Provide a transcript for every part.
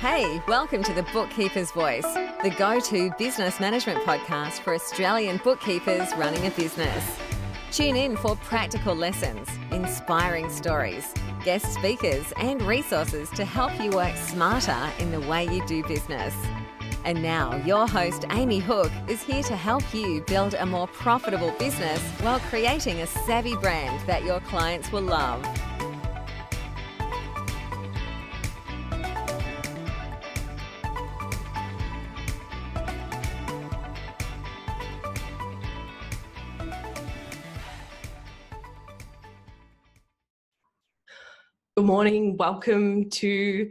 Hey, welcome to the Bookkeeper's Voice, the go to business management podcast for Australian bookkeepers running a business. Tune in for practical lessons, inspiring stories, guest speakers, and resources to help you work smarter in the way you do business. And now, your host, Amy Hook, is here to help you build a more profitable business while creating a savvy brand that your clients will love. Good morning. Welcome to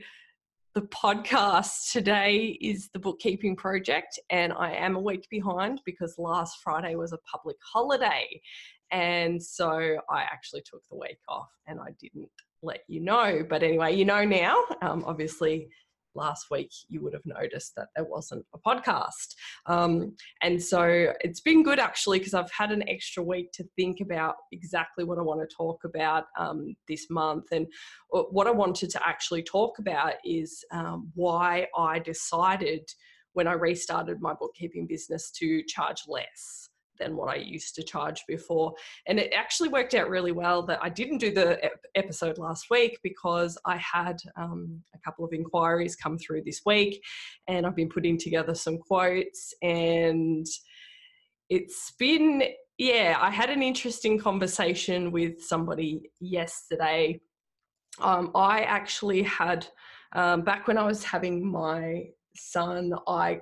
the podcast. Today is the bookkeeping project, and I am a week behind because last Friday was a public holiday. And so I actually took the week off and I didn't let you know. But anyway, you know now. Um, obviously, last week you would have noticed that there wasn't a podcast. Um, and so it's been good actually because I've had an extra week to think about exactly what I want to talk about um, this month. And what I wanted to actually talk about is um, why I decided when I restarted my bookkeeping business to charge less than what I used to charge before. And it actually worked out really well that I didn't do the episode last week because I had um, a couple of inquiries come through this week and I've been putting together some quotes and it's been yeah i had an interesting conversation with somebody yesterday um, i actually had um, back when i was having my son i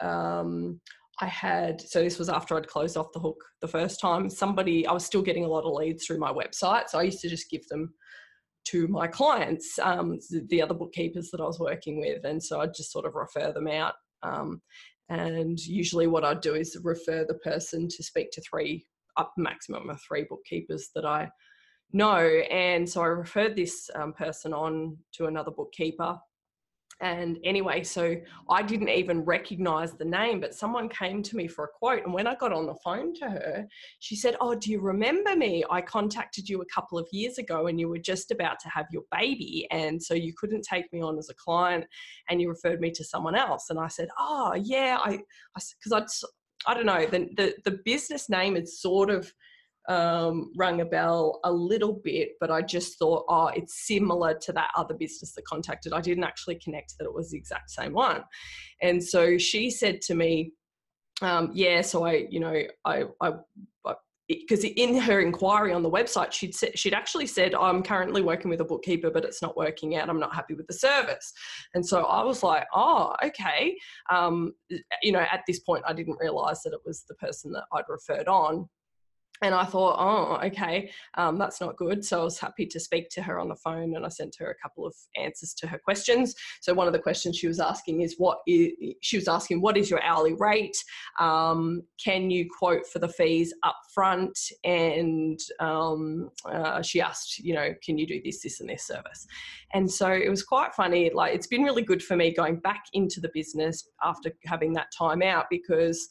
um, I had, so this was after I'd closed off the hook the first time. Somebody, I was still getting a lot of leads through my website. So I used to just give them to my clients, um, the other bookkeepers that I was working with. And so I'd just sort of refer them out. Um, and usually what I'd do is refer the person to speak to three, up maximum of three bookkeepers that I know. And so I referred this um, person on to another bookkeeper and anyway, so I didn't even recognize the name, but someone came to me for a quote. And when I got on the phone to her, she said, Oh, do you remember me? I contacted you a couple of years ago and you were just about to have your baby. And so you couldn't take me on as a client and you referred me to someone else. And I said, Oh, yeah, I, because I'd, I don't know, the, the, the business name is sort of, um, rung a bell a little bit, but I just thought, oh, it's similar to that other business that contacted. I didn't actually connect that it was the exact same one. And so she said to me, um, yeah, so I, you know, I, I, because in her inquiry on the website, she'd she'd actually said, "I'm currently working with a bookkeeper, but it's not working out. I'm not happy with the service." And so I was like, "Oh, okay." Um, you know, at this point, I didn't realise that it was the person that I'd referred on and I thought, oh, okay, um, that's not good. So I was happy to speak to her on the phone and I sent her a couple of answers to her questions. So one of the questions she was asking is, what is, she was asking, what is your hourly rate? Um, can you quote for the fees up front? And um, uh, she asked, you know, can you do this, this, and this service? And so it was quite funny. Like, it's been really good for me going back into the business after having that time out because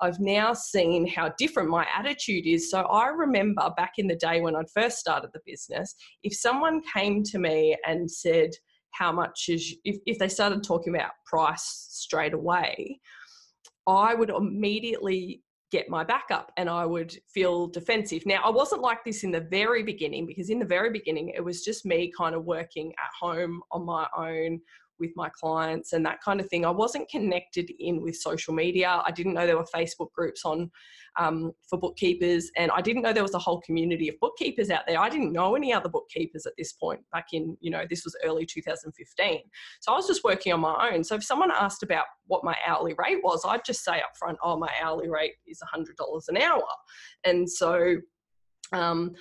I've now seen how different my attitude is. So I remember back in the day when I'd first started the business, if someone came to me and said, how much is, if, if they started talking about price straight away, I would immediately get my backup and I would feel defensive. Now, I wasn't like this in the very beginning because in the very beginning, it was just me kind of working at home on my own with my clients and that kind of thing. I wasn't connected in with social media. I didn't know there were Facebook groups on um, for bookkeepers, and I didn't know there was a whole community of bookkeepers out there. I didn't know any other bookkeepers at this point. Back in you know this was early 2015, so I was just working on my own. So if someone asked about what my hourly rate was, I'd just say up front, "Oh, my hourly rate is $100 an hour," and so. Um,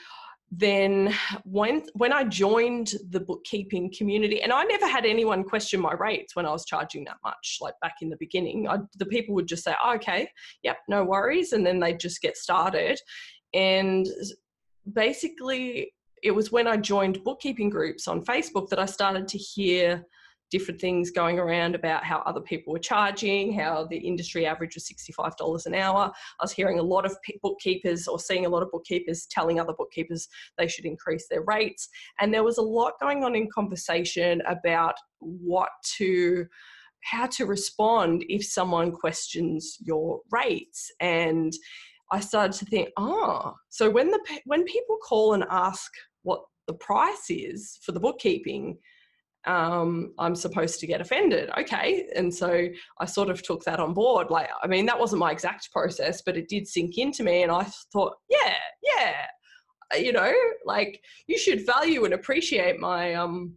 then when when I joined the bookkeeping community, and I never had anyone question my rates when I was charging that much. Like back in the beginning, I, the people would just say, oh, "Okay, yep, no worries," and then they'd just get started. And basically, it was when I joined bookkeeping groups on Facebook that I started to hear different things going around about how other people were charging, how the industry average was $65 an hour. I was hearing a lot of bookkeepers or seeing a lot of bookkeepers telling other bookkeepers they should increase their rates. And there was a lot going on in conversation about what to how to respond if someone questions your rates and I started to think, oh, so when the when people call and ask what the price is for the bookkeeping, um, I'm supposed to get offended. Okay. And so I sort of took that on board. Like, I mean, that wasn't my exact process, but it did sink into me. And I thought, yeah, yeah, you know, like you should value and appreciate my um,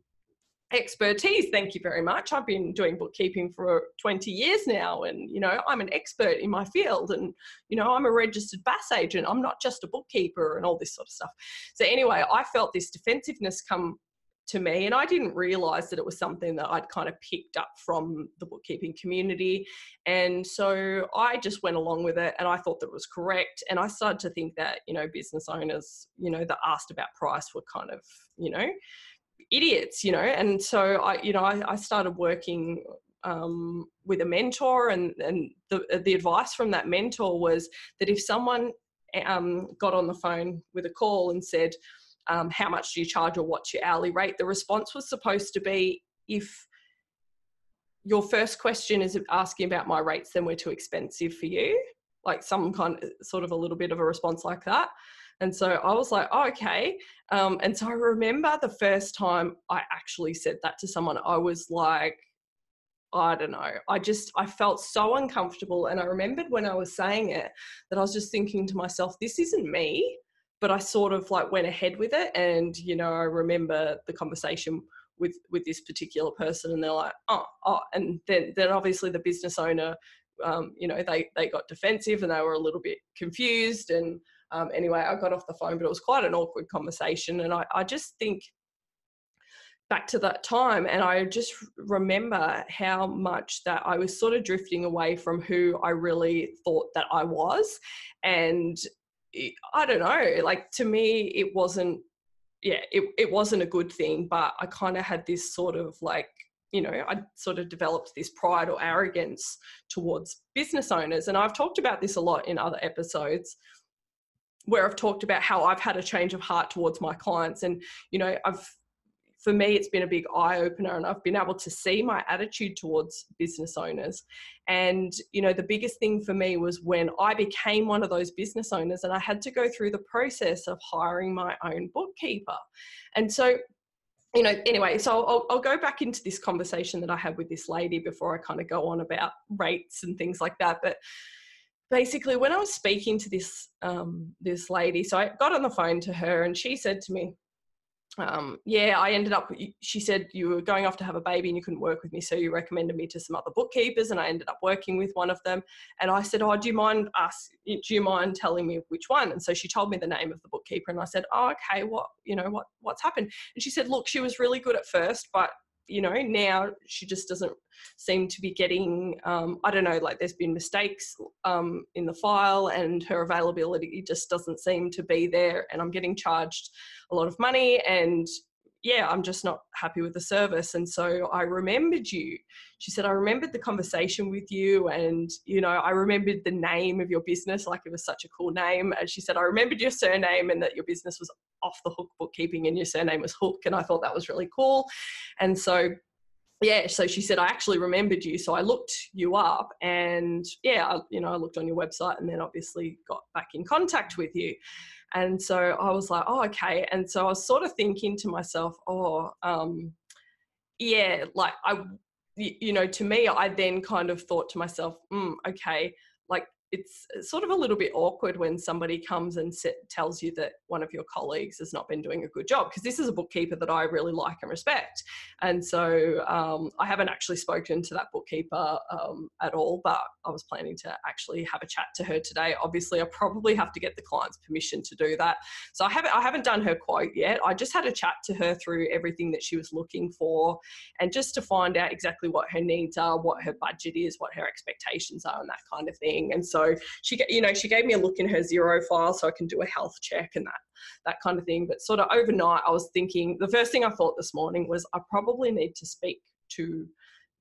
expertise. Thank you very much. I've been doing bookkeeping for 20 years now, and you know, I'm an expert in my field, and you know, I'm a registered BAS agent. I'm not just a bookkeeper and all this sort of stuff. So, anyway, I felt this defensiveness come to me and i didn't realize that it was something that i'd kind of picked up from the bookkeeping community. And so i just went along with it and i thought that it was correct and i started to think that you know business owners you know that asked about price were kind of you know idiots you know? And so i you know i, I started working um, with a mentor and and the, the advice from that mentor was that if someone um, got on the phone with a call and said um, how much do you charge or what's your hourly rate? The response was supposed to be if your first question is asking about my rates, then we're too expensive for you. Like some kind of sort of a little bit of a response like that. And so I was like, oh, okay. Um, and so I remember the first time I actually said that to someone, I was like, I don't know. I just, I felt so uncomfortable. And I remembered when I was saying it that I was just thinking to myself, this isn't me but I sort of like went ahead with it. And, you know, I remember the conversation with, with this particular person and they're like, oh, oh, and then, then obviously the business owner, um, you know, they, they got defensive and they were a little bit confused. And um, anyway, I got off the phone, but it was quite an awkward conversation. And I, I just think back to that time and I just remember how much that I was sort of drifting away from who I really thought that I was. And I don't know, like to me, it wasn't, yeah, it, it wasn't a good thing, but I kind of had this sort of like, you know, I sort of developed this pride or arrogance towards business owners. And I've talked about this a lot in other episodes where I've talked about how I've had a change of heart towards my clients. And, you know, I've for me, it's been a big eye opener, and I've been able to see my attitude towards business owners. And, you know, the biggest thing for me was when I became one of those business owners and I had to go through the process of hiring my own bookkeeper. And so, you know, anyway, so I'll, I'll go back into this conversation that I had with this lady before I kind of go on about rates and things like that. But basically, when I was speaking to this um, this lady, so I got on the phone to her, and she said to me, um, yeah, I ended up, she said you were going off to have a baby and you couldn't work with me. So you recommended me to some other bookkeepers and I ended up working with one of them. And I said, oh, do you mind us, do you mind telling me which one? And so she told me the name of the bookkeeper and I said, oh, okay, what, you know, what, what's happened? And she said, look, she was really good at first, but you know now she just doesn't seem to be getting um, i don't know like there's been mistakes um, in the file and her availability just doesn't seem to be there and i'm getting charged a lot of money and yeah, I'm just not happy with the service. And so I remembered you. She said, I remembered the conversation with you. And, you know, I remembered the name of your business, like it was such a cool name. And she said, I remembered your surname and that your business was off the hook bookkeeping and your surname was Hook. And I thought that was really cool. And so, yeah, so she said, I actually remembered you. So I looked you up and, yeah, I, you know, I looked on your website and then obviously got back in contact with you. And so I was like, oh, okay. And so I was sort of thinking to myself, oh, um, yeah, like I, you know, to me, I then kind of thought to myself, mm, okay, like it's sort of a little bit awkward when somebody comes and set, tells you that one of your colleagues has not been doing a good job because this is a bookkeeper that I really like and respect. And so um, I haven't actually spoken to that bookkeeper um, at all, but I was planning to actually have a chat to her today. Obviously, I probably have to get the client's permission to do that. So I haven't I haven't done her quote yet. I just had a chat to her through everything that she was looking for, and just to find out exactly what her needs are, what her budget is, what her expectations are, and that kind of thing. And so so she, you know, she gave me a look in her Xero file so I can do a health check and that, that kind of thing. But sort of overnight, I was thinking the first thing I thought this morning was I probably need to speak to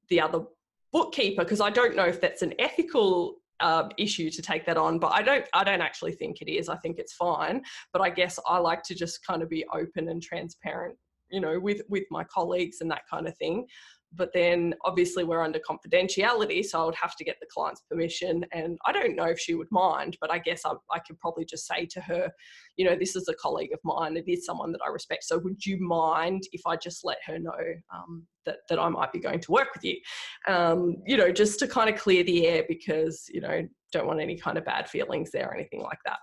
the other bookkeeper because I don't know if that's an ethical um, issue to take that on but i don't i don't actually think it is. I think it's fine. But i guess i like to just kind of be open and transparent you know with with my colleagues and that kind of thing but then obviously we're under confidentiality so i would have to get the client's permission and i don't know if she would mind but i guess I, I, could probably just say to her you know this is a colleague of mine it is someone that i respect so would you mind if i just let her know um, that, that i might be going to work with you? Um, you know just to kind of clear the air because you know don't want any kind of bad feelings there or anything like that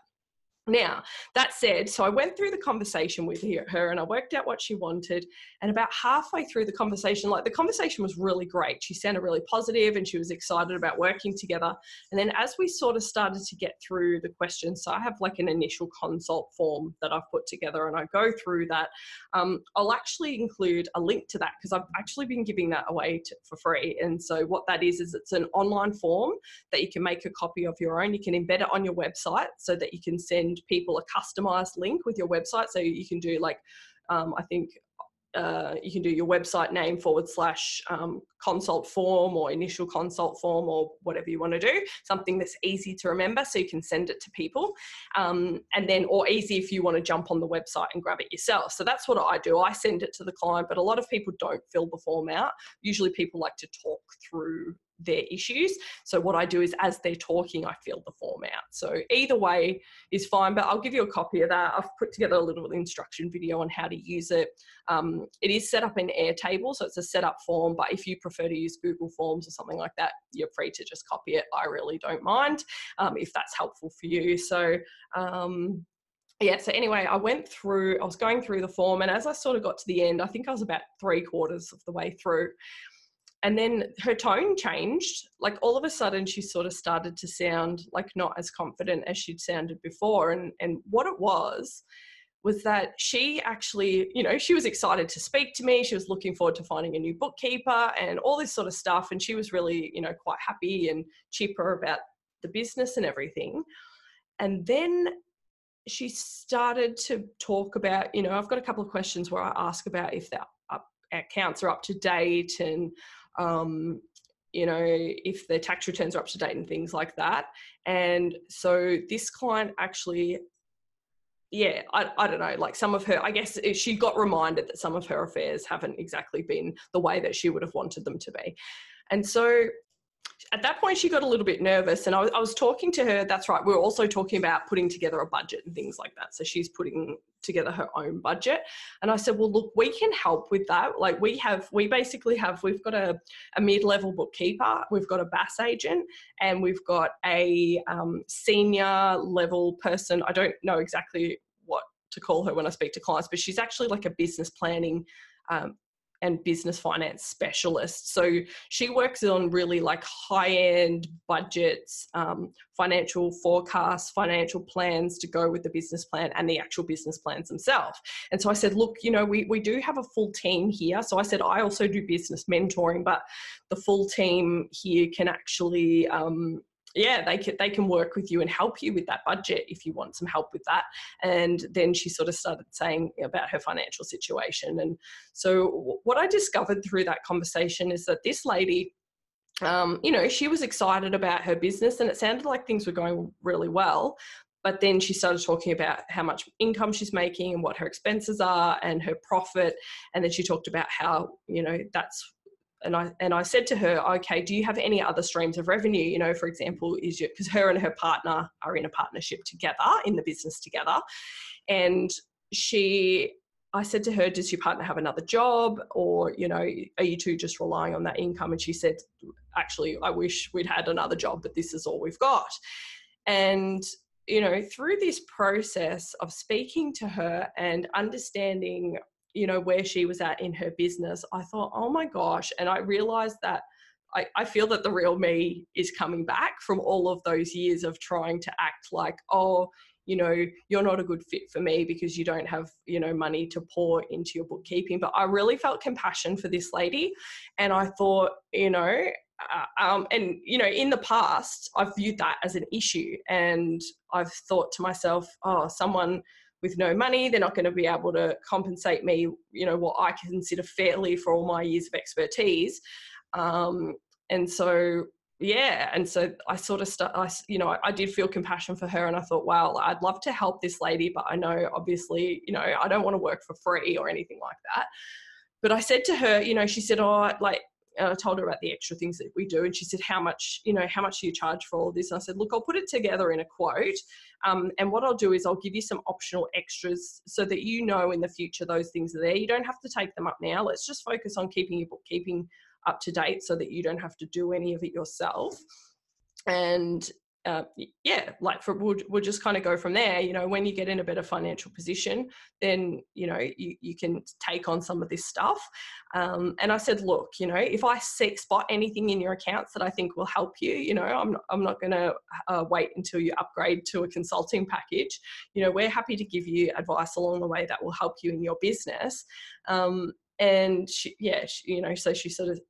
now, that said, so I went through the conversation with her and I worked out what she wanted. And about halfway through the conversation, like the conversation was really great. She sounded really positive and she was excited about working together. And then as we sort of started to get through the questions, so I have like an initial consult form that I've put together and I go through that. Um, I'll actually include a link to that because I've actually been giving that away to, for free. And so what that is, is it's an online form that you can make a copy of your own. You can embed it on your website so that you can send send people a customized link with your website. So you can do like, um, I think uh, you can do your website name forward slash um, consult form or initial consult form or whatever you want to do something that's easy to remember so you can send it to people. Um, and then or easy if you want to jump on the website and grab it yourself. So that's what i do. I send it to the client but a lot of people don't fill the form out. Usually people like to talk through their issues. So what I do is as they're talking, I fill the form out. So either way is fine, but I'll give you a copy of that. I've put together a little instruction video on how to use it. Um, it is set up in Airtable, so it's a setup form, but if you prefer to use Google Forms or something like that, you're free to just copy it. I really don't mind um, if that's helpful for you. So um, yeah, so anyway, I went through, I was going through the form, and as I sort of got to the end, I think I was about three quarters of the way through and then her tone changed. Like all of a sudden she sort of started to sound like not as confident as she'd sounded before. And and what it was was that she actually you know she was excited to speak to me. She was looking forward to finding a new bookkeeper and all this sort of stuff. And she was really you know quite happy and chipper about the business and everything. And then she started to talk about you know i've got a couple of questions where i ask about if the accounts are up to date and um, you know, if their tax returns are up to date and things like that. And so this client actually, yeah, I, I don't know, like some of her, I guess she got reminded that some of her affairs haven't exactly been the way that she would have wanted them to be. And so at that point she got a little bit nervous and I was, I was, talking to her that's right we are also talking about putting together a budget and things like that. So she's putting together her own budget. And i said well look we can help with that. Like we have we basically have we've got a, a mid-level bookkeeper we've got a BAS agent and we've got a um, senior level person. I don't know exactly what to call her when i speak to clients but she's actually like a business planning um, and business finance specialist. So she works on really like high end budgets, um, financial forecasts, financial plans to go with the business plan and the actual business plans themselves. And so I said, look, you know, we, we do have a full team here. So I said, I also do business mentoring, but the full team here can actually, um, yeah, they can they can work with you and help you with that budget if you want some help with that. And then she sort of started saying about her financial situation. And so what I discovered through that conversation is that this lady um, you know, she was excited about her business and it sounded like things were going really well. But then she started talking about how much income she's making and what her expenses are and her profit. And then she talked about how, you know, that's and I and I said to her, okay, do you have any other streams of revenue? You know, for example, is your because her and her partner are in a partnership together in the business together, and she. I said to her, "Does your partner have another job, or you know, are you two just relying on that income?" And she said, "Actually, I wish we'd had another job, but this is all we've got." And you know, through this process of speaking to her and understanding you know where she was at in her business i thought oh my gosh and i realized that I, I feel that the real me is coming back from all of those years of trying to act like oh you know you're not a good fit for me because you don't have you know money to pour into your bookkeeping. But i really felt compassion for this lady and i thought you know uh, um, and you know in the past i've viewed that as an issue and i've thought to myself oh someone with no money. They're not going to be able to compensate me, you know, what I consider fairly for all my years of expertise. Um, and so yeah and so i sort of st- I, you know I, did feel compassion for her and i thought well i'd love to help this lady but i know obviously you know i don't want to work for free or anything like that but i said to her you know she said oh like I told her about the extra things that we do, and she said, "How much, you know, how much do you charge for all this?" And I said, "Look, I'll put it together in a quote, um, and what I'll do is I'll give you some optional extras so that you know in the future those things are there. You don't have to take them up now. Let's just focus on keeping your bookkeeping up to date so that you don't have to do any of it yourself and uh, yeah, like for we'll, we'll just kind of go from there. You know, when you get in a better financial position, then you know you, you can take on some of this stuff. Um, and I said, look, you know, if I see, spot anything in your accounts that I think will help you, you know, I'm not, I'm not going to uh, wait until you upgrade to a consulting package. You know, we're happy to give you advice along the way that will help you in your business. Um, and she, yeah, she, you know, so she sort of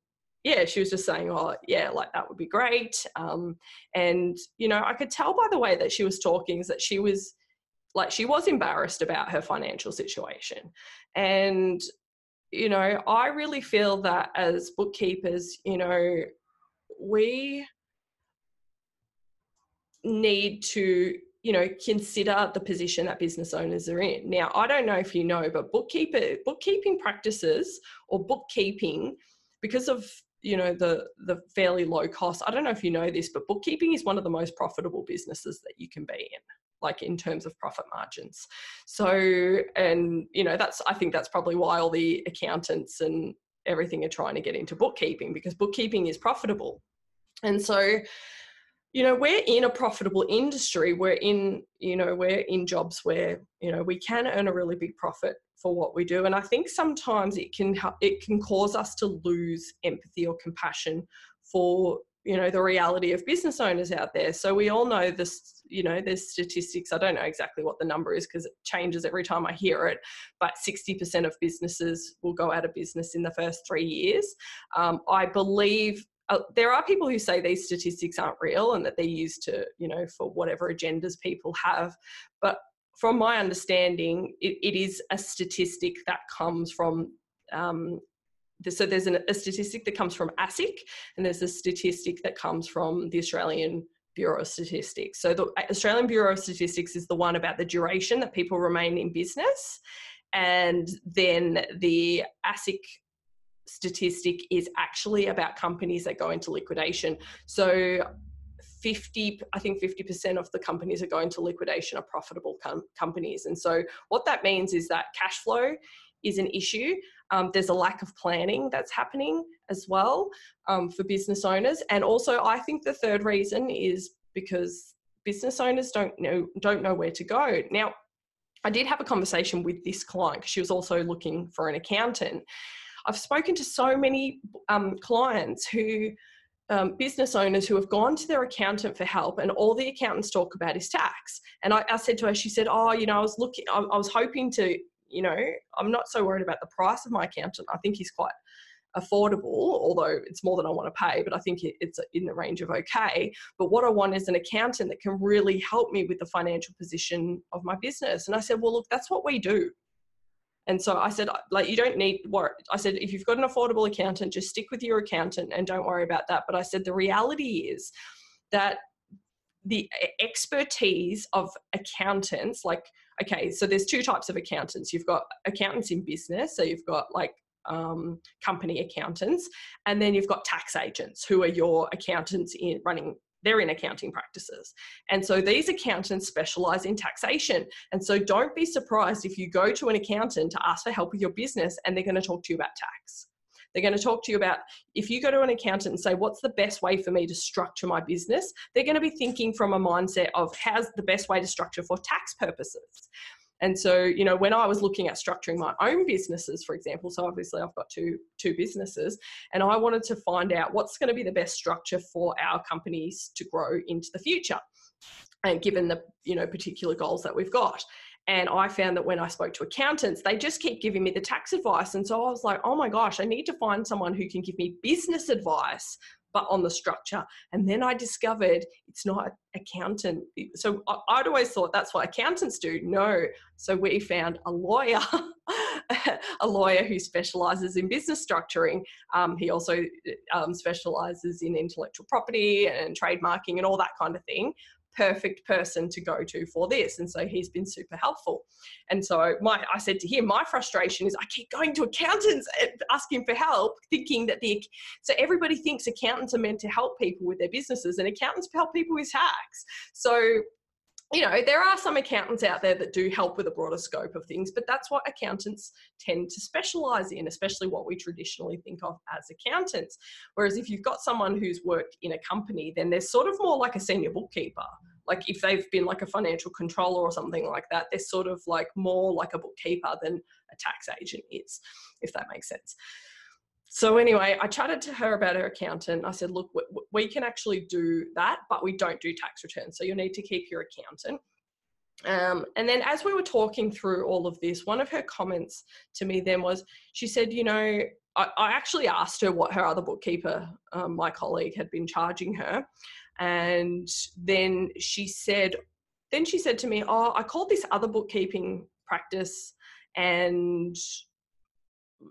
yeah, she was just saying, oh, yeah, like that would be great. Um, and, you know, I could tell by the way that she was talking is that she was like, she was embarrassed about her financial situation. And, you know, I really feel that as bookkeepers, you know, we need to you know consider the position that business owners are in now i don't know if you know but bookkeeper bookkeeping practices or bookkeeping because of you know the the fairly low cost. I don't know if you know this but bookkeeping is one of the most profitable businesses that you can be in like in terms of profit margins. So and you know that's i think that's probably why all the accountants and everything are trying to get into bookkeeping because bookkeeping is profitable. And so you know we're in a profitable industry. We're in you know we're in jobs where you know we can earn a really big profit for what we do. And i think sometimes it can it can cause us to lose empathy or compassion for you know the reality of business owners out there. So we all know this you know there's statistics. I don't know exactly what the number is because it changes every time i hear it but 60% of businesses will go out of business in the first three years. Um, i believe uh, there are people who say these statistics aren't real and that they're used to you know for whatever agendas people have but from my understanding, it, it is a statistic that comes from. Um, the, so there's an, a statistic that comes from ASIC, and there's a statistic that comes from the Australian Bureau of Statistics. So the Australian Bureau of Statistics is the one about the duration that people remain in business, and then the ASIC statistic is actually about companies that go into liquidation. So 50 i think 50% of the companies are going to liquidation are profitable com- companies. And so what that means is that cash flow is an issue. Um, there's a lack of planning that's happening as well um, for business owners. And also i think the third reason is because business owners don't know don't know where to go. Now i did have a conversation with this client because she was also looking for an accountant. I've spoken to so many um, clients who um, business owners who have gone to their accountant for help and all the accountants talk about is tax. And I, I said to her she said oh you know i was looking I, I, was hoping to you know i'm not so worried about the price of my accountant. I think he's quite affordable although it's more than i want to pay but i think it, it's in the range of okay. But what i want is an accountant that can really help me with the financial position of my business. And i said well look that's what we do and so I said, like, you don't need worry. I said, if you've got an affordable accountant, just stick with your accountant and don't worry about that. But I said, the reality is that the expertise of accountants, like, okay, so there's two types of accountants. You've got accountants in business, so you've got like um, company accountants, and then you've got tax agents who are your accountants in running they're in accounting practices. And so these accountants specialize in taxation. And so don't be surprised if you go to an accountant to ask for help with your business and they're going to talk to you about tax. They're going to talk to you about if you go to an accountant and say, What's the best way for me to structure my business? They're going to be thinking from a mindset of how's the best way to structure for tax purposes. And so, you know, when I was looking at structuring my own businesses, for example, so obviously I've got two two businesses, and I wanted to find out what's going to be the best structure for our companies to grow into the future, and given the you know particular goals that we've got. And I found that when I spoke to accountants, they just keep giving me the tax advice. And so I was like, oh my gosh, I need to find someone who can give me business advice but on the structure. And then I discovered it's not accountant. So I'd always thought that's what accountants do. No. So we found a lawyer, a lawyer who specializes in business structuring. Um, he also um, specializes in intellectual property and trademarking and all that kind of thing perfect person to go to for this. And so he's been super helpful. And so my I said to him, my frustration is I keep going to accountants asking for help, thinking that the so everybody thinks accountants are meant to help people with their businesses and accountants help people with tax. So you know, there are some accountants out there that do help with a broader scope of things, but that's what accountants tend to specialize in, especially what we traditionally think of as accountants. Whereas if you've got someone who's worked in a company, then they're sort of more like a senior bookkeeper. Like if they've been like a financial controller or something like that, they're sort of like more like a bookkeeper than a tax agent is, if that makes sense so anyway, I chatted to her about her accountant. I said, look, we can actually do that, but we don't do tax returns. So you'll need to keep your accountant. Um, and then as we were talking through all of this, one of her comments to me then was, she said, you know, I, I actually asked her what her other bookkeeper, um, my colleague, had been charging her. And then she said, then she said to me, oh, I called this other bookkeeping practice and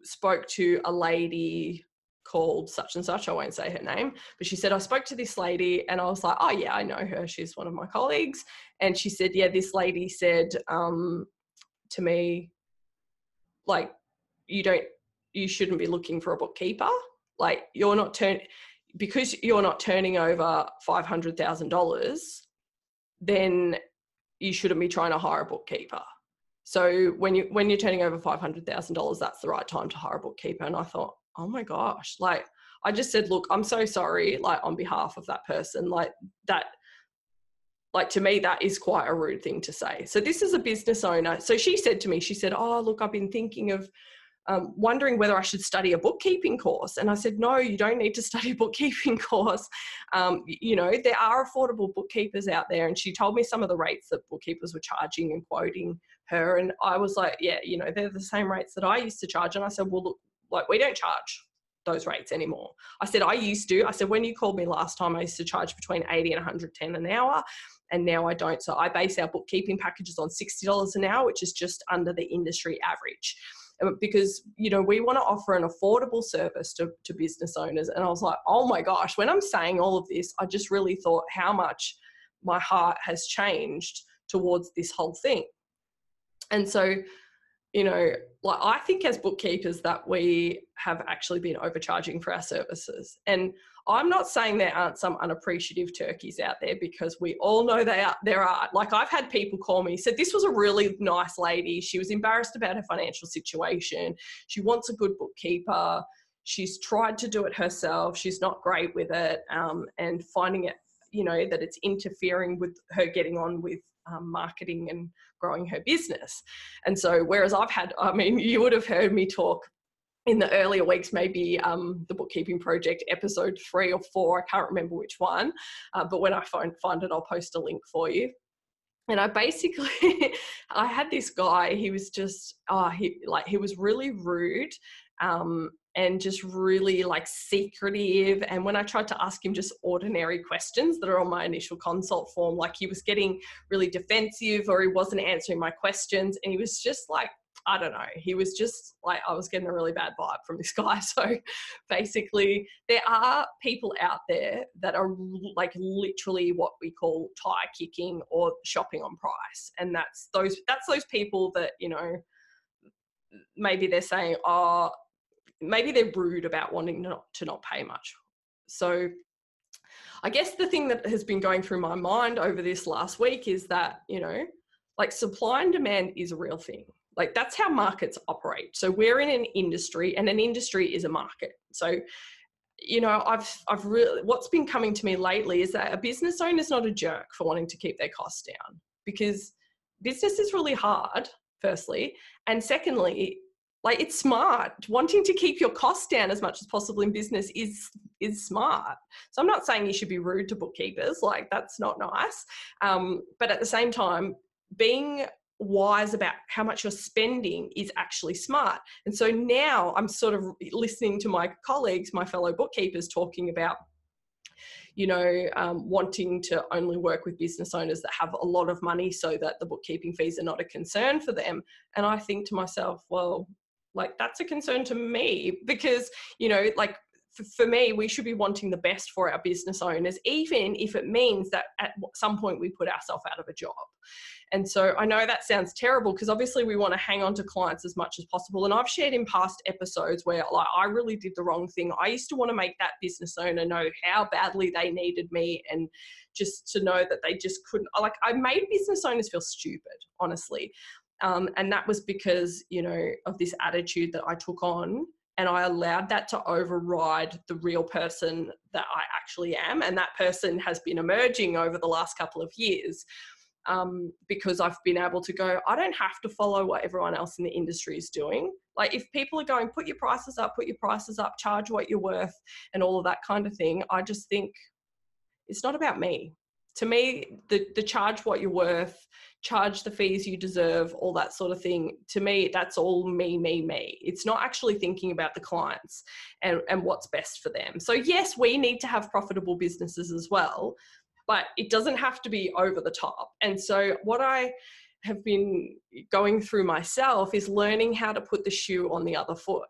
spoke to a lady called such and such. I won't say her name, but she said, I spoke to this lady and I was like, oh, yeah, I know her. She's one of my colleagues. And she said, yeah, this lady said um, to me, like, you don't, you shouldn't be looking for a bookkeeper. Like, you're not turning, because you're not turning over $500,000, then you shouldn't be trying to hire a bookkeeper. So when you when you're turning over five hundred thousand dollars, that's the right time to hire a bookkeeper. And I thought, oh my gosh, like I just said, look, I'm so sorry, like on behalf of that person, like that. Like to me, that is quite a rude thing to say. So this is a business owner. So she said to me, she said, "Oh, look, I've been thinking of um, wondering whether I should study a bookkeeping course. And I said, no, you don't need to study a bookkeeping course. Um, you know, there are affordable bookkeepers out there. And she told me some of the rates that bookkeepers were charging and quoting her. And I was like, yeah, you know, they're the same rates that I used to charge. And I said, well, look, like we don't charge those rates anymore. I said, I used to. I said, when you called me last time, I used to charge between 80 and 110 an hour. And now I don't. So I base our bookkeeping packages on $60 an hour, which is just under the industry average. Um, because you know we want to offer an affordable service to, to business owners and i was like oh my gosh when i'm saying all of this i just really thought how much my heart has changed towards this whole thing and so you know like i think as bookkeepers that we have actually been overcharging for our services and I'm not saying there aren't some unappreciative turkeys out there because we all know they are, there are. Like I've had people call me, said this was a really nice lady. She was embarrassed about her financial situation. She wants a good bookkeeper. She's tried to do it herself. She's not great with it, um, and finding it, you know, that it's interfering with her getting on with um, marketing and growing her business. And so, whereas I've had, I mean, you would have heard me talk in the earlier weeks, maybe um, the bookkeeping project episode three or four, I can't remember which one, uh, but when I find, find it, I'll post a link for you. And I basically, I had this guy, he was just, oh, he, like, he was really rude um, and just really like secretive. And when I tried to ask him just ordinary questions that are on my initial consult form, like he was getting really defensive or he wasn't answering my questions and he was just like I don't know. He was just like, I was getting a really bad vibe from this guy. So basically, there are people out there that are like literally what we call tire kicking or shopping on price. And that's those, that's those people that, you know, maybe they're saying, oh, maybe they're rude about wanting not, to not pay much. So I guess the thing that has been going through my mind over this last week is that, you know, like supply and demand is a real thing. Like that's how markets operate. So we're in an industry and an industry is a market. So you know, I've I've really what's been coming to me lately is that a business owner is not a jerk for wanting to keep their costs down because business is really hard, firstly, and secondly, like it's smart. Wanting to keep your costs down as much as possible in business is is smart. So I'm not saying you should be rude to bookkeepers, like that's not nice. Um, but at the same time, being wise about how much you're spending is actually smart. And so now I'm sort of listening to my colleagues, my fellow bookkeepers, talking about you know, um, wanting to only work with business owners that have a lot of money so that the bookkeeping fees are not a concern for them. And I think to myself, well, like that's a concern to me because, you know, like for me, we should be wanting the best for our business owners, even if it means that at some point we put ourselves out of a job. And so I know that sounds terrible because obviously we want to hang on to clients as much as possible. And I've shared in past episodes where like I really did the wrong thing. I used to want to make that business owner know how badly they needed me and just to know that they just couldn't like I made business owners feel stupid, honestly. Um, and that was because, you know, of this attitude that I took on and I allowed that to override the real person that I actually am. And that person has been emerging over the last couple of years um, because I've been able to go, I don't have to follow what everyone else in the industry is doing. Like, if people are going, put your prices up, put your prices up, charge what you're worth, and all of that kind of thing, I just think it's not about me. To me the the charge what you're worth charge the fees you deserve all that sort of thing to me that's all me me me. It's not actually thinking about the clients and and what's best for them. So yes we need to have profitable businesses as well but it doesn't have to be over the top and so what i have been going through myself is learning how to put the shoe on the other foot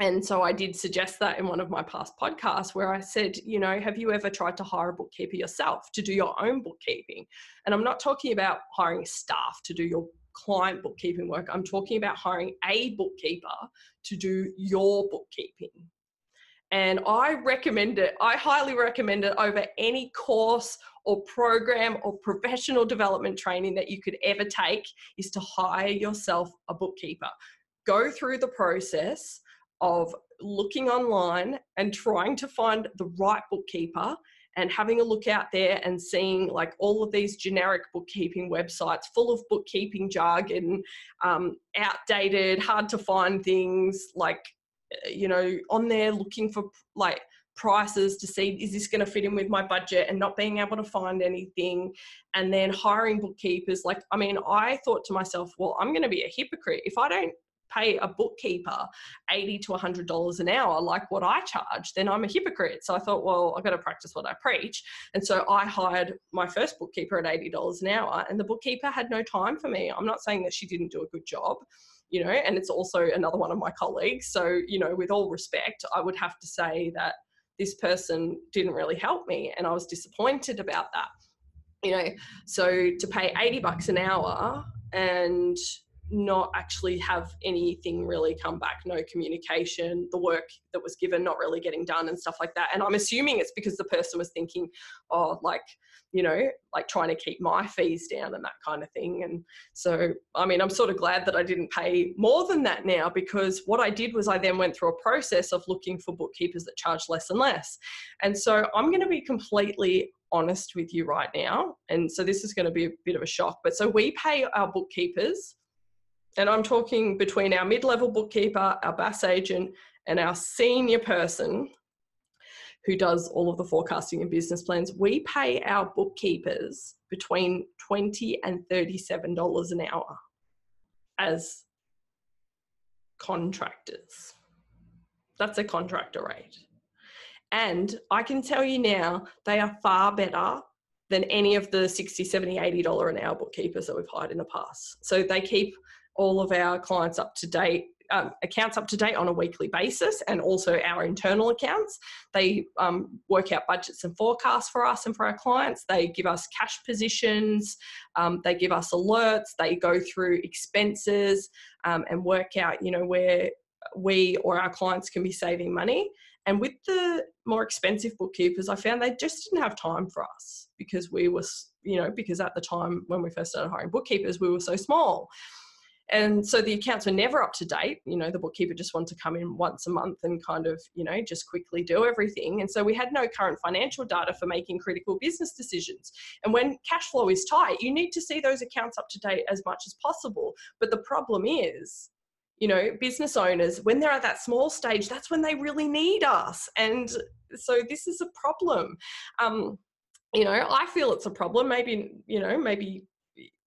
and so I did suggest that in one of my past podcasts where I said, you know, have you ever tried to hire a bookkeeper yourself to do your own bookkeeping? And I'm not talking about hiring staff to do your client bookkeeping work. I'm talking about hiring a bookkeeper to do your bookkeeping. And I recommend it, I highly recommend it over any course or program or professional development training that you could ever take is to hire yourself a bookkeeper. Go through the process of looking online and trying to find the right bookkeeper and having a look out there and seeing like all of these generic bookkeeping websites full of bookkeeping jargon, um, outdated, hard to find things like, you know, on there looking for like prices to see is this going to fit in with my budget and not being able to find anything. And then hiring bookkeepers like i mean i thought to myself well i'm going to be a hypocrite. If i don't pay a bookkeeper 80 to 100 dollars an hour like what i charge then i'm a hypocrite. So i thought well i've got to practice what i preach. And so i hired my first bookkeeper at 80 dollars an hour and the bookkeeper had no time for me. I'm not saying that she didn't do a good job you know and it's also another one of my colleagues. So you know with all respect i would have to say that this person didn't really help me and i was disappointed about that you know. So to pay 80 bucks an hour and not actually have anything really come back no communication the work that was given not really getting done and stuff like that. And i'm assuming it's because the person was thinking oh like you know like trying to keep my fees down and that kind of thing. And so i mean i'm sort of glad that i didn't pay more than that now because what i did was i then went through a process of looking for bookkeepers that charge less and less. And so i'm going to be completely honest with you right now and so this is going to be a bit of a shock but so we pay our bookkeepers and I'm talking between our mid level bookkeeper, our BAS agent, and our senior person who does all of the forecasting and business plans, we pay our bookkeepers between 20 and $37 an hour as contractors. That's a contractor rate. And I can tell you now, they are far better than any of the 60, 70, 80 dollar an hour bookkeepers that we've hired in the past. So they keep all of our clients up to date um, accounts up to date on a weekly basis and also our internal accounts. They um, work out budgets and forecasts for us and for our clients. They give us cash positions, um, they give us alerts, they go through expenses um, and work out, you know, where we or our clients can be saving money. And with the more expensive bookkeepers, I found they just didn't have time for us because we were, you know, because at the time when we first started hiring bookkeepers, we were so small. And so the accounts were never up to date. You know, the bookkeeper just wanted to come in once a month and kind of, you know, just quickly do everything. And so we had no current financial data for making critical business decisions. And when cash flow is tight, you need to see those accounts up to date as much as possible. But the problem is, you know, business owners, when they're at that small stage, that's when they really need us. And so this is a problem. Um, you know, I feel it's a problem. Maybe, you know, maybe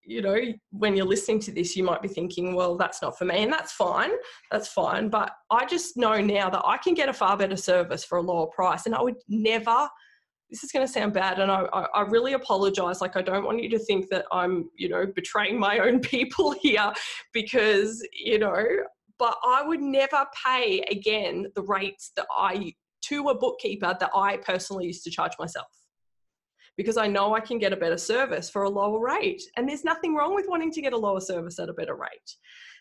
you know, when you're listening to this, you might be thinking, well, that's not for me. And that's fine. That's fine. But I just know now that I can get a far better service for a lower price. And I would never, this is going to sound bad. And I, I really apologize. Like, I don't want you to think that I'm, you know, betraying my own people here because, you know, but I would never pay again the rates that I, to a bookkeeper that I personally used to charge myself because I know I can get a better service for a lower rate. And there's nothing wrong with wanting to get a lower service at a better rate.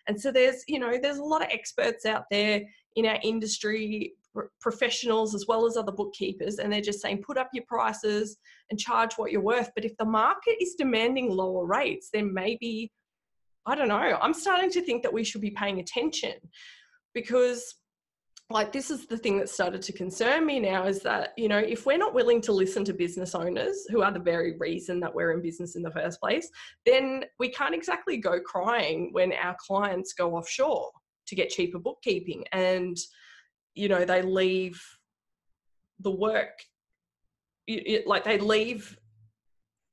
And so there's, you know, there's a lot of experts out there in our industry, professionals as well as other bookkeepers, and they're just saying put up your prices and charge what you're worth. But if the market is demanding lower rates, then maybe, I don't know, I'm starting to think that we should be paying attention because like this is the thing that started to concern me now is that you know if we're not willing to listen to business owners who are the very reason that we're in business in the first place then we can't exactly go crying when our clients go offshore to get cheaper bookkeeping and you know they leave the work like they leave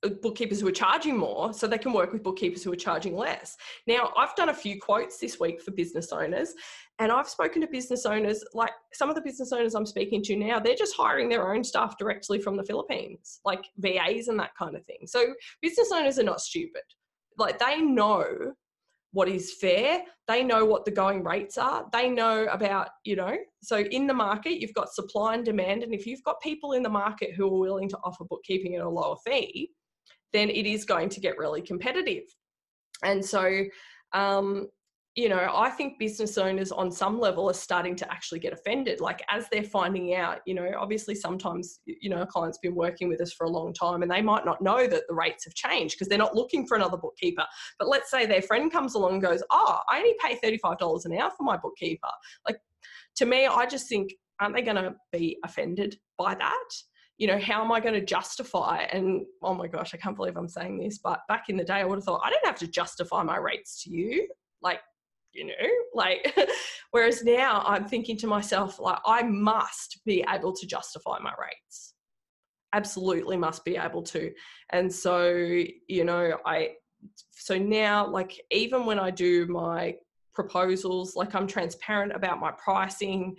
uh, bookkeepers who are charging more so they can work with bookkeepers who are charging less. Now, I've done a few quotes this week for business owners, and I've spoken to business owners, like some of the business owners I'm speaking to now, they're just hiring their own staff directly from the Philippines, like VAs and that kind of thing. So, business owners are not stupid. Like, they know what is fair. They know what the going rates are. They know about, you know, so in the market, you've got supply and demand. And if you've got people in the market who are willing to offer bookkeeping at a lower fee, then it is going to get really competitive. And so, um, you know, I think business owners on some level are starting to actually get offended. Like as they're finding out, you know, obviously sometimes, you know, a client's been working with us for a long time and they might not know that the rates have changed because they're not looking for another bookkeeper. But let's say their friend comes along and goes, Oh, I only pay $35 an hour for my bookkeeper. Like to me, I just think, aren't they going to be offended by that? you know, how am I going to justify? And oh my gosh, I can't believe I'm saying this, but back in the day, I would have thought I don't have to justify my rates to you. Like, you know, like, whereas now I'm thinking to myself, like, I must be able to justify my rates. Absolutely must be able to. And so, you know, I, so now, like, even when I do my proposals, like, I'm transparent about my pricing.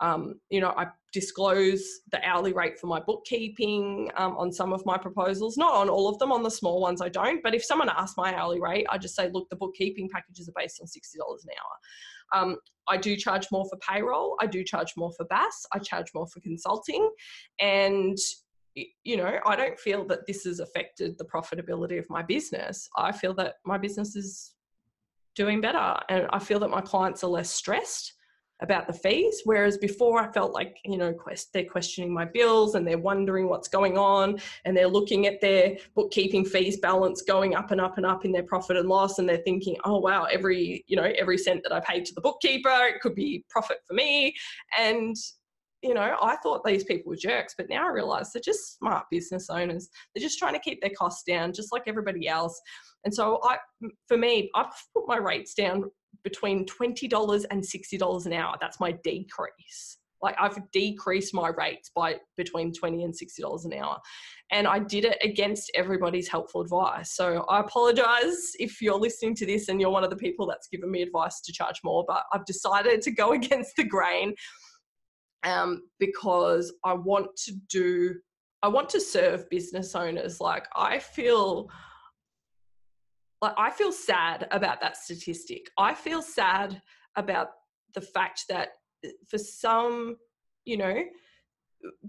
Um, you know, I disclose the hourly rate for my bookkeeping um, on some of my proposals, not on all of them, on the small ones I don't. But if someone asks my hourly rate, I just say, look, the bookkeeping packages are based on $60 an hour. Um, I do charge more for payroll, I do charge more for BAS, I charge more for consulting. And you know, I don't feel that this has affected the profitability of my business. I feel that my business is doing better and I feel that my clients are less stressed about the fees. Whereas before, I felt like, you know, quest, they're questioning my bills and they're wondering what's going on and they're looking at their bookkeeping fees balance going up and up and up in their profit and loss. And they're thinking, oh, wow, every, you know, every cent that I paid to the bookkeeper, it could be profit for me. And, you know, I thought these people were jerks, but now I realize they're just smart business owners. They're just trying to keep their costs down, just like everybody else. And so I, for me, I've put my rates down between $20 and $60 an hour. That's my decrease. Like I've decreased my rates by between 20 and $60 an hour. And I did it against everybody's helpful advice. So I apologize if you're listening to this and you're one of the people that's given me advice to charge more, but I've decided to go against the grain um, because I want to do, I want to serve business owners. Like I feel like I feel sad about that statistic. I feel sad about the fact that uh, for some, you know,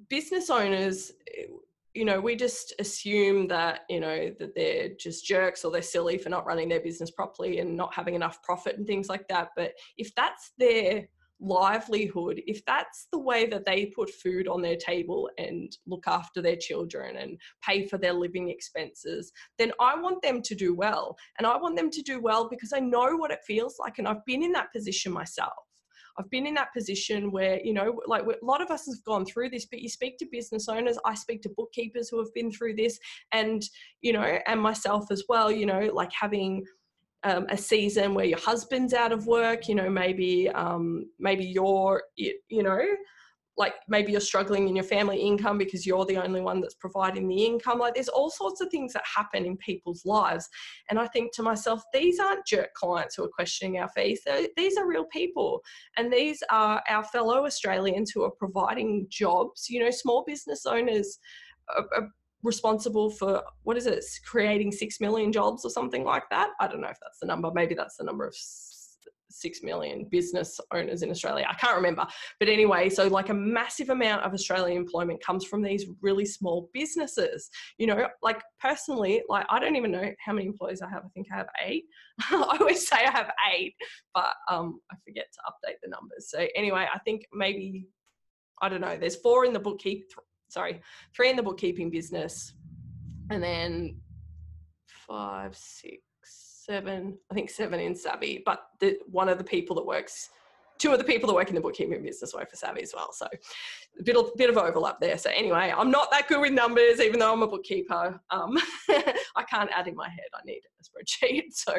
business owners, eh, you know, we just assume that, you know, that they're just jerks or they're silly for not running their business properly and not having enough profit and things like that. But if that's their livelihood, if that's the way that they put food on their table and look after their children and pay for their living expenses, then I want them to do well. And I want them to do well because I know what it feels like. And I've been in that position myself. I've been in that position where, you know, like a lot of us have gone through this, but you speak to business owners, I speak to bookkeepers who have been through this, and, you know, and myself as well, you know, like having um, a season where your husband's out of work, you know, maybe um, maybe you're, you, you know, like maybe you're struggling in your family income because you're the only one that's providing the income. Like there's all sorts of things that happen in people's lives. And i think to myself these aren't jerk clients who are questioning our fees these are real people. And these are our fellow australians who are providing jobs. You know small business owners are, are responsible for what is it creating 6 million jobs or something like that i don't know if that's the number maybe that's the number of six million business owners in Australia. I can't remember. But anyway, so like a massive amount of Australian employment comes from these really small businesses. You know, like personally, like I don't even know how many employees I have. I think I have eight. I always say I have eight, but um, I forget to update the numbers. So anyway, I think maybe, I don't know, there's four in the bookkeep, sorry, three in the bookkeeping business, and then five, six, seven, I think seven in Savvy, but the, one of the people that works, two of the people that work in the bookkeeping business work for Savvy as well. So a bit of, bit of overlap there. So anyway, I'm not that good with numbers, even though I'm a bookkeeper. Um, I can't add in my head. I need a spreadsheet. So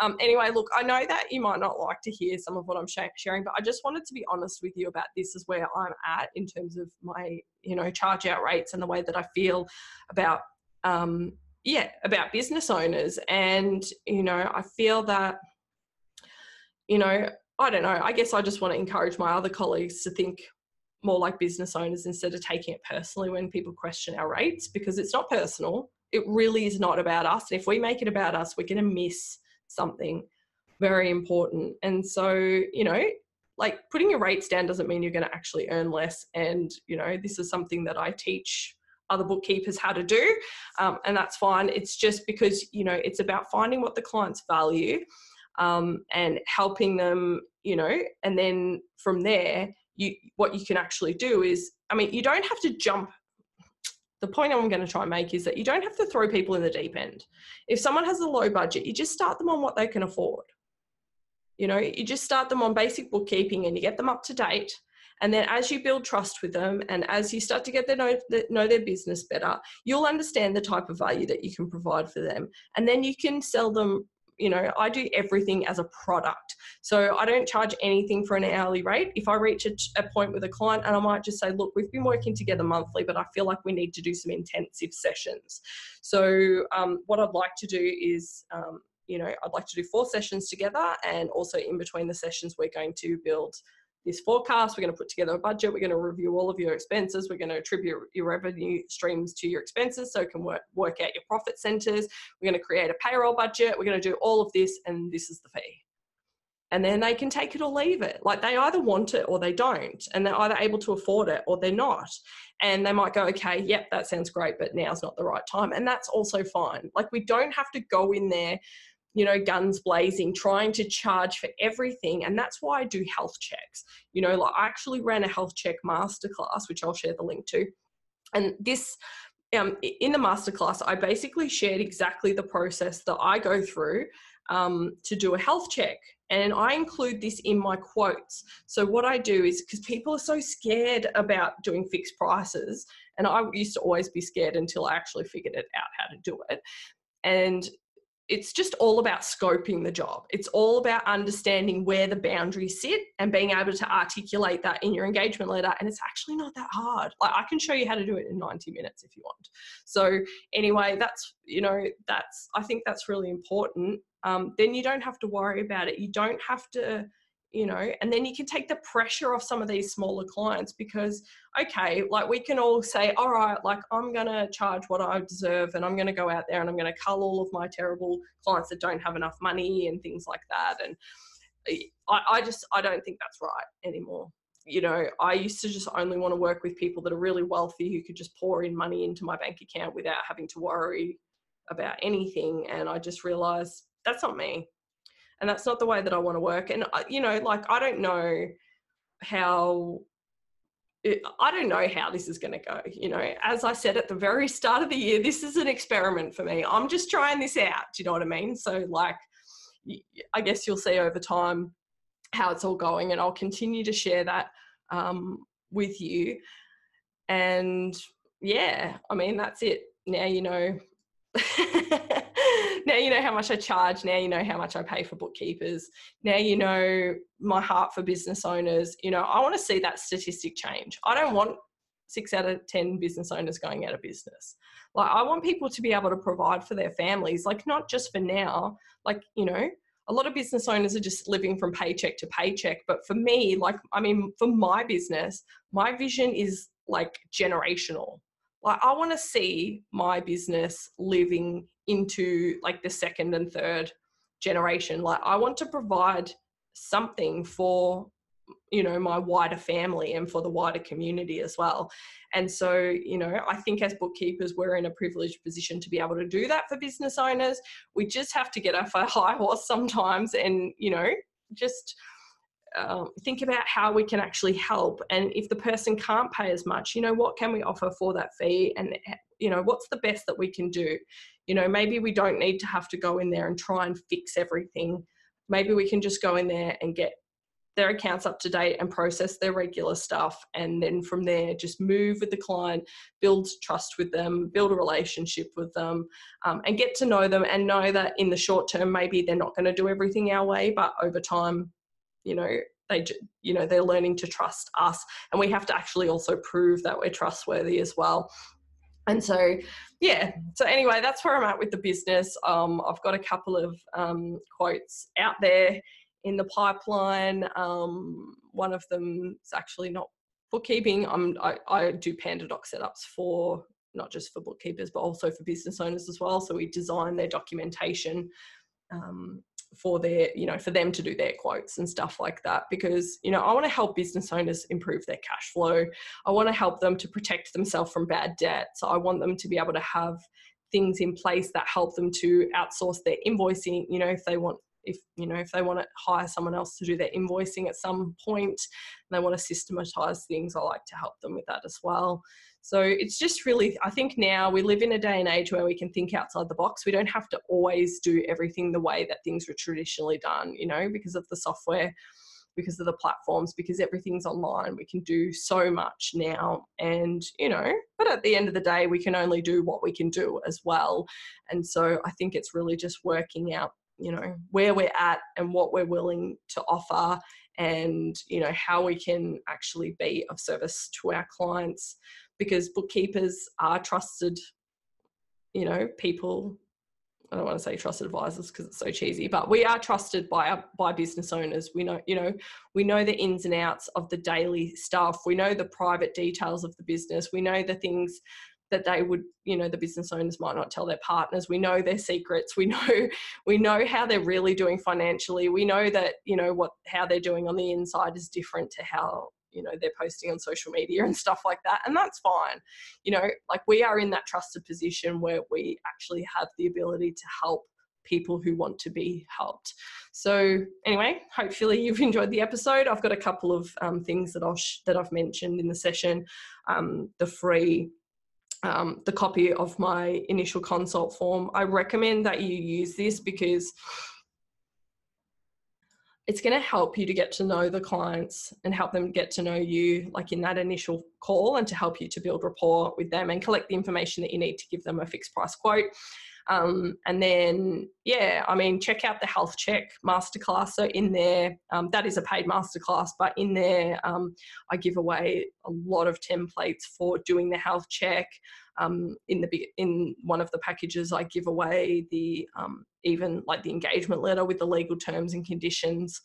um, anyway, look, I know that you might not like to hear some of what I'm sharing, but I just wanted to be honest with you about this is where I'm at in terms of my, you know, charge out rates and the way that I feel about um, yeah about business owners and you know i feel that you know i don't know. I guess i just want to encourage my other colleagues to think more like business owners instead of taking it personally when people question our rates because it's not personal. It really is not about us and if we make it about us we're going to miss something very important. And so you know like putting your rates down doesn't mean you're going to actually earn less and you know this is something that i teach other bookkeepers how to do um, and that's fine. It's just because you know it's about finding what the clients value um, and helping them you know and then from there you what you can actually do is i mean you don't have to jump the point i'm going to try and make is that you don't have to throw people in the deep end. If someone has a low budget you just start them on what they can afford. You know you just start them on basic bookkeeping and you get them up to date. And then as you build trust with them and as you start to get to know, know their business better, you'll understand the type of value that you can provide for them. And then you can sell them you know, I do everything as a product. So I don't charge anything for an hourly rate. If I reach a, a, point with a client and I might just say, look, we've been working together monthly, but I feel like we need to do some intensive sessions. So um, what I'd like to do is, um, you know, I'd like to do four sessions together and also in between the sessions, we're going to build this forecast. We're going to put together a budget. We're going to review all of your expenses. We're going to attribute your revenue streams to your expenses so it can work, work out your profit centers. We're going to create a payroll budget. We're going to do all of this, and this is the fee. And then they can take it or leave it. Like they either want it or they don't. And they're either able to afford it or they're not. And they might go, okay, yep, that sounds great, but now's not the right time. And that's also fine. Like we don't have to go in there you know, guns blazing, trying to charge for everything. And that's why I do health checks. You know, like I actually ran a health check masterclass, which I'll share the link to. And this, um, in the masterclass, I basically shared exactly the process that I go through um, to do a health check. And I include this in my quotes. So, what I do is because people are so scared about doing fixed prices, and I used to always be scared until I actually figured it out how to do it. And it's just all about scoping the job. It's all about understanding where the boundaries sit and being able to articulate that in your engagement letter. And it's actually not that hard. Like I can show you how to do it in 90 minutes if you want. So anyway, that's, you know, that's, I think that's really important. Um, then you don't have to worry about it. You don't have to, you know and then you can take the pressure off some of these smaller clients because okay like we can all say all right like i'm going to charge what i deserve and i'm going to go out there and i'm going to cull all of my terrible clients that don't have enough money and things like that and eh, I, I just i don't think that's right anymore. You know i used to just only want to work with people that are really wealthy who could just pour in money into my bank account without having to worry about anything and i just realized that's not me and that's not the way that I want to work. And uh, you know, like I don't know how it, I don't know how this is going to go. You know, as I said at the very start of the year, this is an experiment for me. I'm just trying this out. Do you know what I mean? So, like, I guess you'll see over time how it's all going, and I'll continue to share that um, with you. And yeah, I mean, that's it. Now you know now you know how much I charge. Now you know how much I pay for bookkeepers. Now you know my heart for business owners. You know, I want to see that statistic change. I don't want six out of 10 business owners going out of business. Like, I want people to be able to provide for their families, like, not just for now, like, you know, a lot of business owners are just living from paycheck to paycheck. But for me, like, I mean, for my business, my vision is like generational. Like, I want to see my business living into like the second and third generation. Like, I want to provide something for you know my wider family and for the wider community as well. And so you know i think as bookkeepers we're in a privileged position to be able to do that for business owners. We just have to get off our high horse sometimes and you know just um, think about how we can actually help. And if the person can't pay as much you know what can we offer for that fee? And you know what's the best that we can do you know maybe we don't need to have to go in there and try and fix everything maybe we can just go in there and get their accounts up to date and process their regular stuff. And then from there, just move with the client, build trust with them, build a relationship with them, um, and get to know them and know that in the short term, maybe they're not going to do everything our way, but over time, you know, they you know they're learning to trust us and we have to actually also prove that we're trustworthy as well and so yeah so anyway that's where i'm at with the business um, i've got a couple of um, quotes out there in the pipeline. Um, one of them is actually not bookkeeping. I'm, I, I do PandaDoc setups for not just for bookkeepers, but also for business owners as well. So we design their documentation um, for their, you know, for them to do their quotes and stuff like that. Because, you know, I want to help business owners improve their cash flow. I want to help them to protect themselves from bad debt. So I want them to be able to have things in place that help them to outsource their invoicing, you know, if they want if you know if they want to hire someone else to do their invoicing at some point and they want to systematize things i like to help them with that as well so it's just really i think now we live in a day and age where we can think outside the box. We don't have to always do everything the way that things were traditionally done you know because of the software because of the platforms because everything's online. We can do so much now and you know but at the end of the day we can only do what we can do as well. And so i think it's really just working out you know where we're at and what we're willing to offer and you know how we can actually be of service to our clients because bookkeepers are trusted you know people I don't want to say trusted advisors because it's so cheesy, but we are trusted by our, by business owners. We know, you know, we know the ins and outs of the daily stuff. We know the private details of the business. We know the things that they would you know the business owners might not tell their partners we know their secrets we know we know how they're really doing financially we know that you know what how they're doing on the inside is different to how you know they're posting on social media and stuff like that and that's fine you know like we are in that trusted position where we actually have the ability to help people who want to be helped. So anyway, hopefully you've enjoyed the episode. I've got a couple of um, things that I'll sh- that I've mentioned in the session. Um, the free um, the copy of my initial consult form. I recommend that you use this because it's going to help you to get to know the clients and help them get to know you like in that initial call and to help you to build rapport with them and collect the information that you need to give them a fixed price quote um, and then, yeah, I mean, check out the Health Check Masterclass. So in there, um, that is a paid masterclass, but in there, um, I give away a lot of templates for doing the health check. Um, in the in one of the packages, I give away the um, even like the engagement letter with the legal terms and conditions.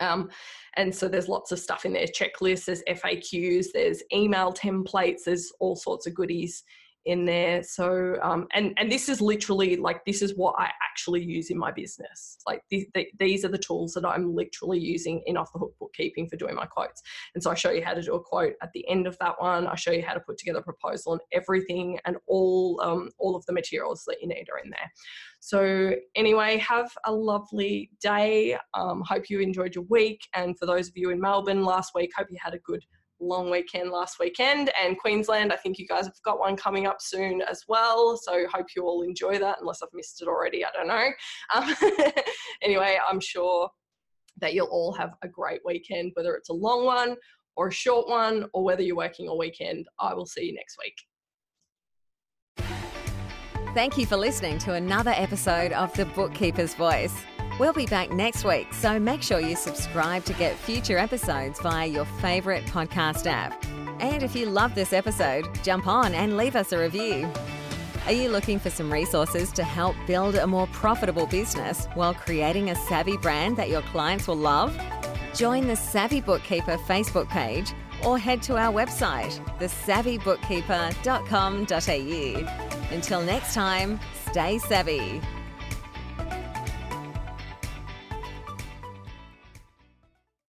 Um, and so there's lots of stuff in there checklists, there's FAQs, there's email templates, there's all sorts of goodies in there. So, um, and and this is literally like this is what I actually use in my business. Like the, the, these are the tools that I'm literally using in off the hook bookkeeping for doing my quotes. And so I show you how to do a quote at the end of that one. I show you how to put together a proposal and everything, and all um, all of the materials that you need are in there. So anyway, have a lovely day. Um, hope you enjoyed your week. And for those of you in Melbourne last week, hope you had a good long weekend last weekend and Queensland. I think you guys have got one coming up soon as well. So hope you all enjoy that, unless I've missed it already. I don't know. Um, anyway, I'm sure that you'll all have a great weekend, whether it's a long one or a short one, or whether you're working all weekend. I will see you next week. Thank you for listening to another episode of The Bookkeeper's Voice. We'll be back next week, so make sure you subscribe to get future episodes via your favourite podcast app. And if you love this episode, jump on and leave us a review. Are you looking for some resources to help build a more profitable business while creating a savvy brand that your clients will love? Join the Savvy Bookkeeper Facebook page or head to our website, thesavvybookkeeper.com.au. Until next time, stay savvy.